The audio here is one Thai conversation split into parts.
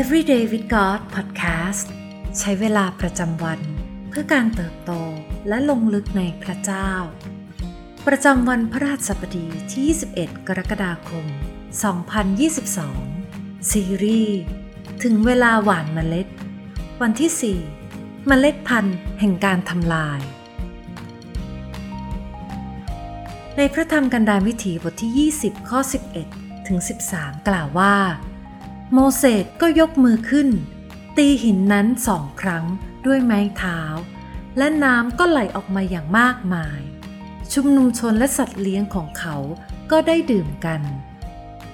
Everyday with God Podcast ใช้เวลาประจำวัน เพื่อการเติบโตและลงลึกในพระเจ้า ประจำวันพระราชบดีที่ 21 กรกฎาคม 2022 ซีรีส์ถึงเวลาหว่านเมล็ด วันที่ 4 เมล็ดพันธุ์แห่งการทำลาย ในพระธรรมกันดารวิถีบทที่ 20 ข้อ 11 ถึง 13 กล่าวว่า โมเสสก็ยกมือขึ้น ตีหินนั้นสองครั้งด้วยไม้เท้า และน้ำก็ไหลออกมาอย่างมากมาย ชุมนุมชนและสัตว์เลี้ยงของเขาก็ได้ดื่มกัน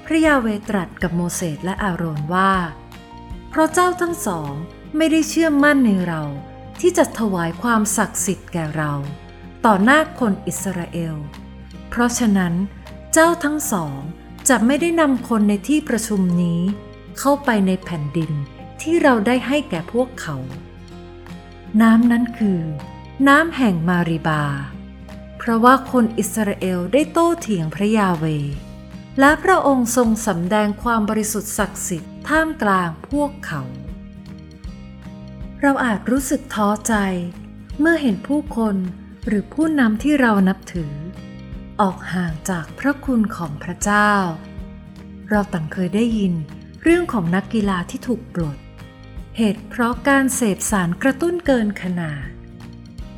พระยาเวตรัสกับโมเสสและอาโรนว่า เพราะเจ้าทั้งสองไม่ได้เชื่อมั่นในเราที่จะถวายความศักดิ์สิทธิ์แก่เรา ต่อหน้าคนอิสราเอล เพราะฉะนั้น เจ้าทั้งสองจะไม่ได้นำคนในที่ประชุมนี้ เข้าไปในแผ่นดินที่เราได้ให้แก่พวกเขา น้ำนั้นคือ น้ำแห่งมาริบา เพราะว่าคนอิสราเอลได้โต้เถียงพระยาเว และพระองค์ทรงสำแดงความบริสุทธิ์ศักดิ์สิทธิ์ท่ามกลางพวกเขา เราอาจรู้สึกท้อใจ เมื่อเห็นผู้คนหรือผู้นำที่เรานับถือ ออกห่างจากพระคุณของพระเจ้า เราต่างเคยได้ยิน เรื่องของนักกีฬาที่ถูกปลด เหตุเพราะการเสพสารกระตุ้นเกินขนาด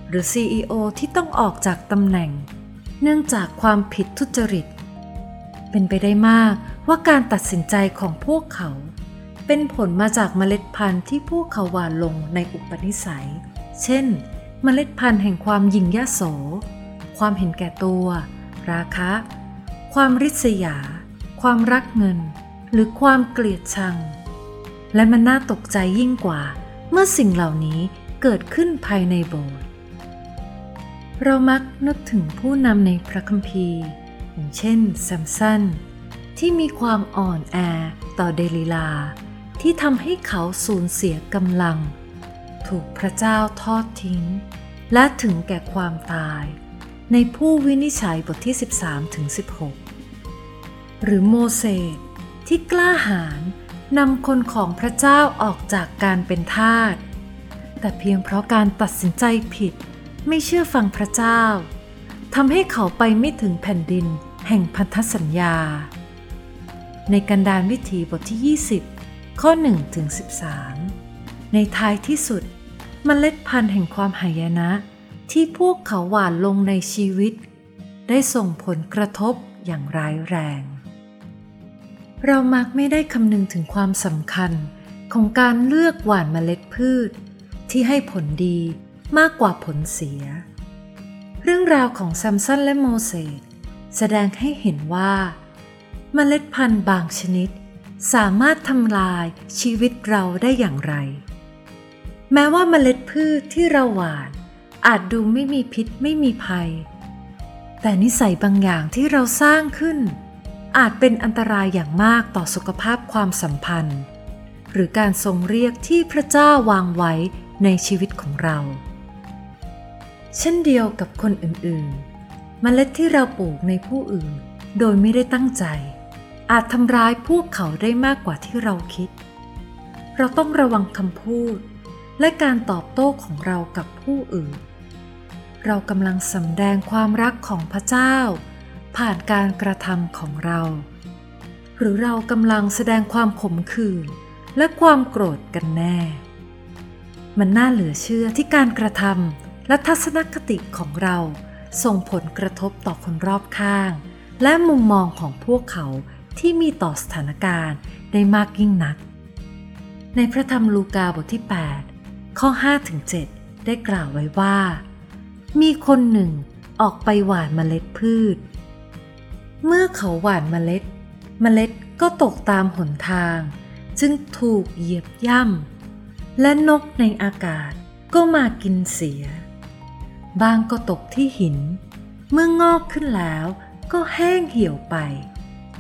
หรือ CEO ที่ต้องออกจากตำแหน่ง เนื่องจากความผิดทุจริต เป็นไปได้มากว่าการตัดสินใจของพวกเขา เป็นผลมาจากเมล็ดพันธุ์ที่พวกเขาหว่านลงในอุปนิสัย เช่น เมล็ดพันธุ์แห่งความหยิ่งยโส ความเห็นแก่ตัว ราคะ ความริษยา ความรักเงิน หรือความเกลียดชัง และมันน่าตกใจยิ่งกว่า เมื่อสิ่งเหล่านี้เกิดขึ้นภายในโบสถ์เรามักนึกถึงผู้นำในพระคัมภีร์ อย่างเช่นแซมสันที่มีความอ่อนแอต่อเดลิลา ที่ทำให้เขาสูญเสียกำลัง ถูกพระเจ้าทอดทิ้ง และถึงแก่ความตาย ในผู้วินิจฉัยบทที่ 13ถึง16 หรือโมเสส ที่กล้าหาญนำคนของพระเจ้าออกจากการเป็นทาส แต่เพียงเพราะการตัดสินใจผิดไม่เชื่อฟังพระเจ้าทำให้เขาไปไม่ถึงแผ่นดินแห่งพันธสัญญา ในกันดารวิถีบทที่ 20 ข้อ1ถึง13 ในท้ายที่สุดมเมล็ดพันธุ์แห่งความหายนะ ที่พวกเขาหว่านลงในชีวิต ได้ส่งผลกระทบอย่างร้ายแรง เรามักไม่ได้คำนึงถึงความสำคัญของการเลือกหว่านเมล็ดพืช ที่ให้ผลดีมากกว่าผลเสีย เรื่องราวของแซมสันและโมเสสแสดงให้เห็นว่าเมล็ดพันธุ์บางชนิด สามารถทำลายชีวิตเราได้อย่างไร แม้ว่าเมล็ดพืชที่เราหว่าน อาจดูไม่มีพิษไม่มีภัย แต่นิสัยบางอย่างที่เราสร้างขึ้น อาจเป็นอันตรายอย่างมากต่อสุขภาพความสัมพันธ์ หรือการทรงเรียกที่พระเจ้าวางไว้ในชีวิตของเรา เช่นเดียวกับคนอื่นๆเมล็ดที่เราปลูกในผู้อื่น โดยไม่ได้ตั้งใจ อาจทำร้ายพวกเขาได้มากกว่าที่เราคิด เราต้องระวังคำพูด และการตอบโต้ของเรากับผู้อื่น เรากำลังสำแดงความรักของพระเจ้า ผ่านการกระทำของเรา หรือเรากำลังแสดงความขมขื่นและความโกรธกันแน่ มันน่าเหลือเชื่อที่การกระทำและทัศนคติของเรา ส่งผลกระทบต่อคนรอบข้าง และมุมมองของพวกเขาที่มีต่อสถานการณ์ได้มากยิ่งนัก ในพระธรรมลูกาบทที่ 8 ข้อ 5-7 ได้กล่าวไว้ว่า มีคนหนึ่งออกไปหว่านเมล็ดพืช เมื่อเขาหว่านเมล็ด เมล็ดก็ตกตามหนทาง จึงถูกเหยียบย่ำและนกในอากาศก็มากินเสีย บางก็ตกที่หิน เมื่องอกขึ้นแล้วก็แห้งเหี่ยวไป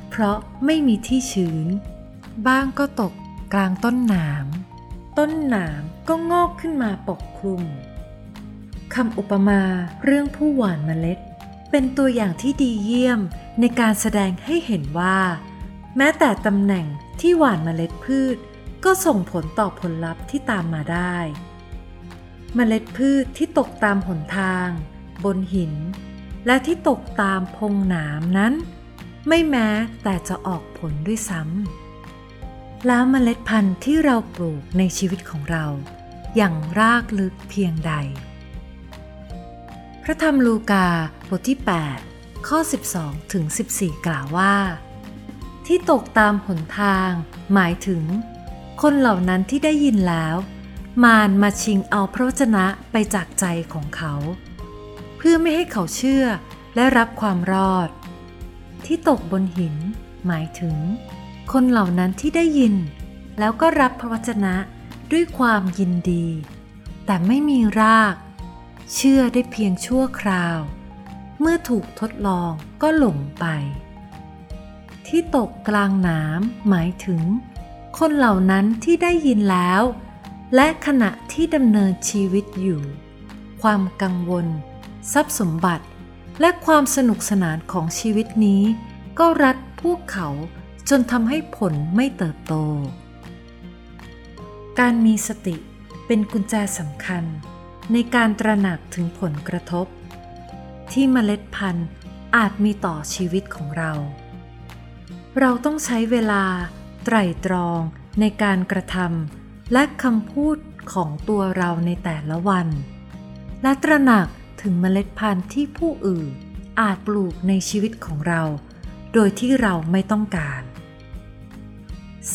เพราะไม่มีที่ชื้นบางก็ตกกลางต้นหนาม ต้นหนามก็งอกขึ้นมาปกคลุมคำอุปมาเรื่องผู้หว่านเมล็ด เป็นตัวอย่างที่ดีเยี่ยม ในการแสดงให้เห็นว่า แม้แต่ตำแหน่งที่หว่านเมล็ดพืช ก็ส่งผลต่อผลลัพธ์ที่ตามมาได้ เมล็ดพืชที่ตกตามหนทาง บนหิน และที่ตกตามพงหนามนั้น ไม่แม้แต่จะออกผลด้วยซ้ำแล้วเมล็ดพันธุ์ที่เราปลูกในชีวิตของเรา อย่างรากลึกเพียงใด พระธรรมลูกาบทที่ 8 ข้อ 12 ถึง 14 กล่าวว่า ที่ตกตามหนทาง หมายถึง คนเหล่านั้นที่ได้ยินแล้ว มารมาชิงเอาพระวจนะไปจากใจของเขา เพื่อไม่ให้เขาเชื่อและรับความรอด ที่ตกบนหิน หมายถึง คนเหล่านั้นที่ได้ยิน แล้วก็รับพระวจนะด้วยความยินดี แต่ไม่มีราก เชื่อได้เพียงชั่วคราว เมื่อถูกทดลองก็หลงไป ที่ตกกลางน้ำหมายถึง คนเหล่านั้นที่ได้ยินแล้ว และขณะที่ดำเนินชีวิตอยู่ ความกังวล ทรัพย์สมบัติ และความสนุกสนานของชีวิตนี้ ก็รัดพวกเขาจนทำให้ผลไม่เติบโต การมีสติเป็นกุญแจสำคัญ ในการตระหนักถึงผลกระทบ ที่เมล็ดพันธุ์อาจมีต่อชีวิตของเรา เราต้องใช้เวลาไตร่ตรองในการกระทำและคำพูดของตัวเราในแต่ละวัน และตระหนักถึงเมล็ดพันธุ์ที่ผู้อื่นอาจปลูกในชีวิตของเรา โดยที่เราไม่ต้องการ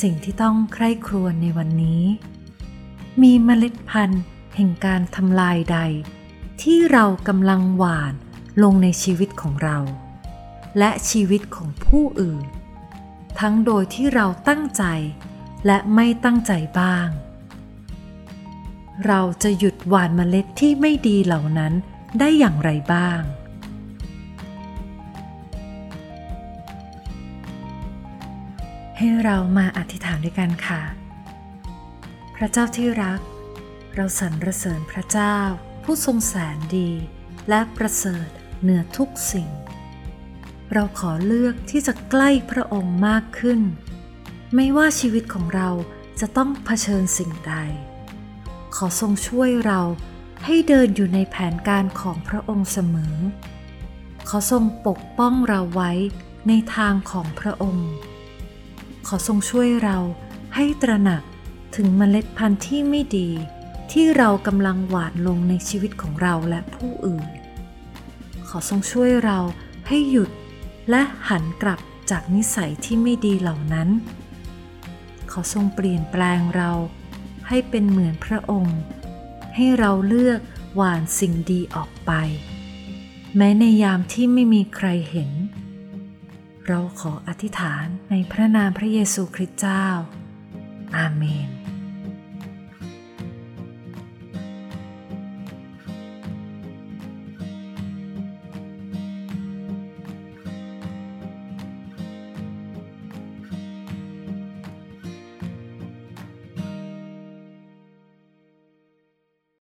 สิ่งที่ต้องใคร่ครวญในวันนี้ มีเมล็ดพันธุ์แห่งการทำลายใด ที่เรากำลังหว่าน ลงในชีวิตของเรา และชีวิตของผู้อื่น ทั้งโดยที่เราตั้งใจและไม่ตั้งใจบ้าง เราจะหยุดหว่านเมล็ดที่ไม่ดีเหล่านั้นได้อย่างไรบ้าง ให้เรามาอธิษฐานด้วยกันค่ะ พระเจ้าที่รัก เราสรรเสริญพระเจ้าผู้ทรงแสนดีและประเสริฐ เหนือทุกสิ่ง เราขอเลือกที่จะใกล้พระองค์มากขึ้น ไม่ว่าชีวิตของเราจะต้องเผชิญสิ่งใด ขอทรงช่วยเราให้เดินอยู่ในแผนการของพระองค์เสมอ ขอทรงปกป้องเราไว้ในทางของพระองค์ ขอทรงช่วยเราให้ตระหนักถึงเมล็ดพันธุ์ที่ไม่ดีที่เรากำลังหวานลงในชีวิตของเราและผู้อื่น อทรงช่วยเราให้หยุดและหันกลับจากนิสัยที่ไม่ดีเหล่านั้น ขอทรงเปลี่ยนแปลงเราให้เป็นเหมือนพระองค์ ให้เราเลือกหวานสิ่งดีออกไป แม้ในยามที่ไม่มีใครเห็น เราขออธิษฐานในพระนามพระเยซูคริสต์เจ้า อาเมน